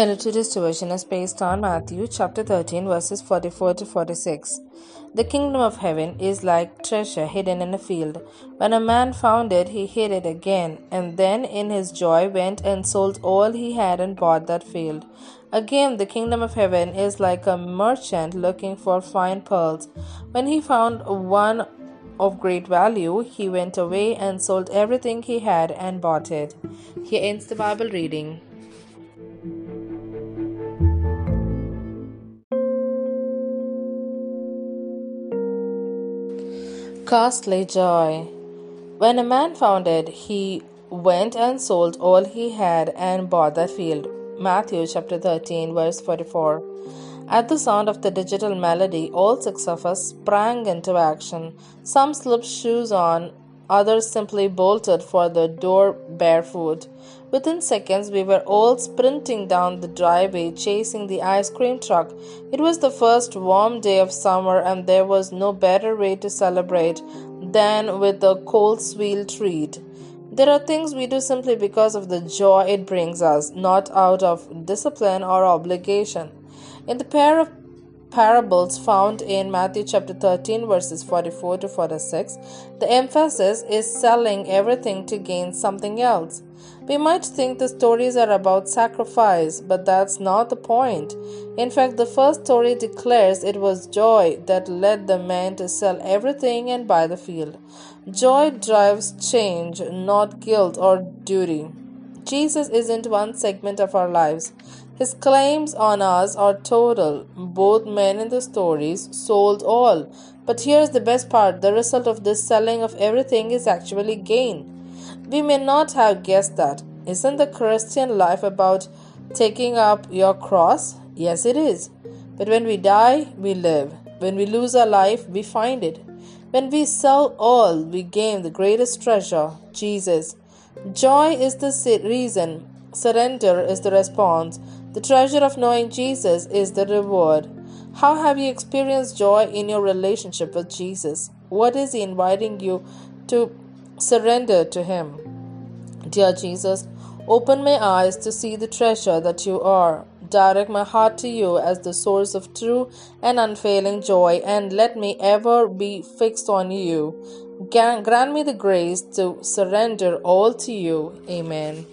Today's devotion is based on Matthew chapter 13, verses 44 to 46. The kingdom of heaven is like treasure hidden in a field. When a man found it, he hid it again, and then in his joy went and sold all he had and bought that field. Again, the kingdom of heaven is like a merchant looking for fine pearls. When he found one of great value, he went away and sold everything he had and bought it. Here ends the Bible reading. Costly joy. When a man found it, he went and sold all he had and bought that field. Matthew chapter 13, verse 44. At the sound of the digital melody, all six of us sprang into action. Some slipped shoes on, others simply bolted for the door barefoot. Within seconds, we were all sprinting down the driveway chasing the ice cream truck. It was the first warm day of summer, and there was no better way to celebrate than with a cold, sweet treat. There are things we do simply because of the joy it brings us, not out of discipline or obligation. In the pair of parables found in Matthew chapter 13, verses 44 to 46, the emphasis is selling everything to gain something else. We might think the stories are about sacrifice, but that's not the point. In fact, the first story declares it was joy that led the man to sell everything and buy the field. Joy drives change, not guilt or duty. Jesus isn't one segment of our lives. His claims on us are total. Both men in the stories sold all. But here's the best part the result of this selling of everything is actually gain. We may not have guessed that. Isn't the Christian life about taking up your cross? Yes, it is. But when we die, we live. When we lose our life, we find it. When we sell all, we gain the greatest treasure, Jesus. Joy is the reason, surrender is the response. The treasure of knowing Jesus is the reward. How have you experienced joy in your relationship with Jesus? What is He inviting you to surrender to Him? Dear Jesus, open my eyes to see the treasure that you are. Direct my heart to you as the source of true and unfailing joy, and let me ever be fixed on you. Grant me the grace to surrender all to you. Amen.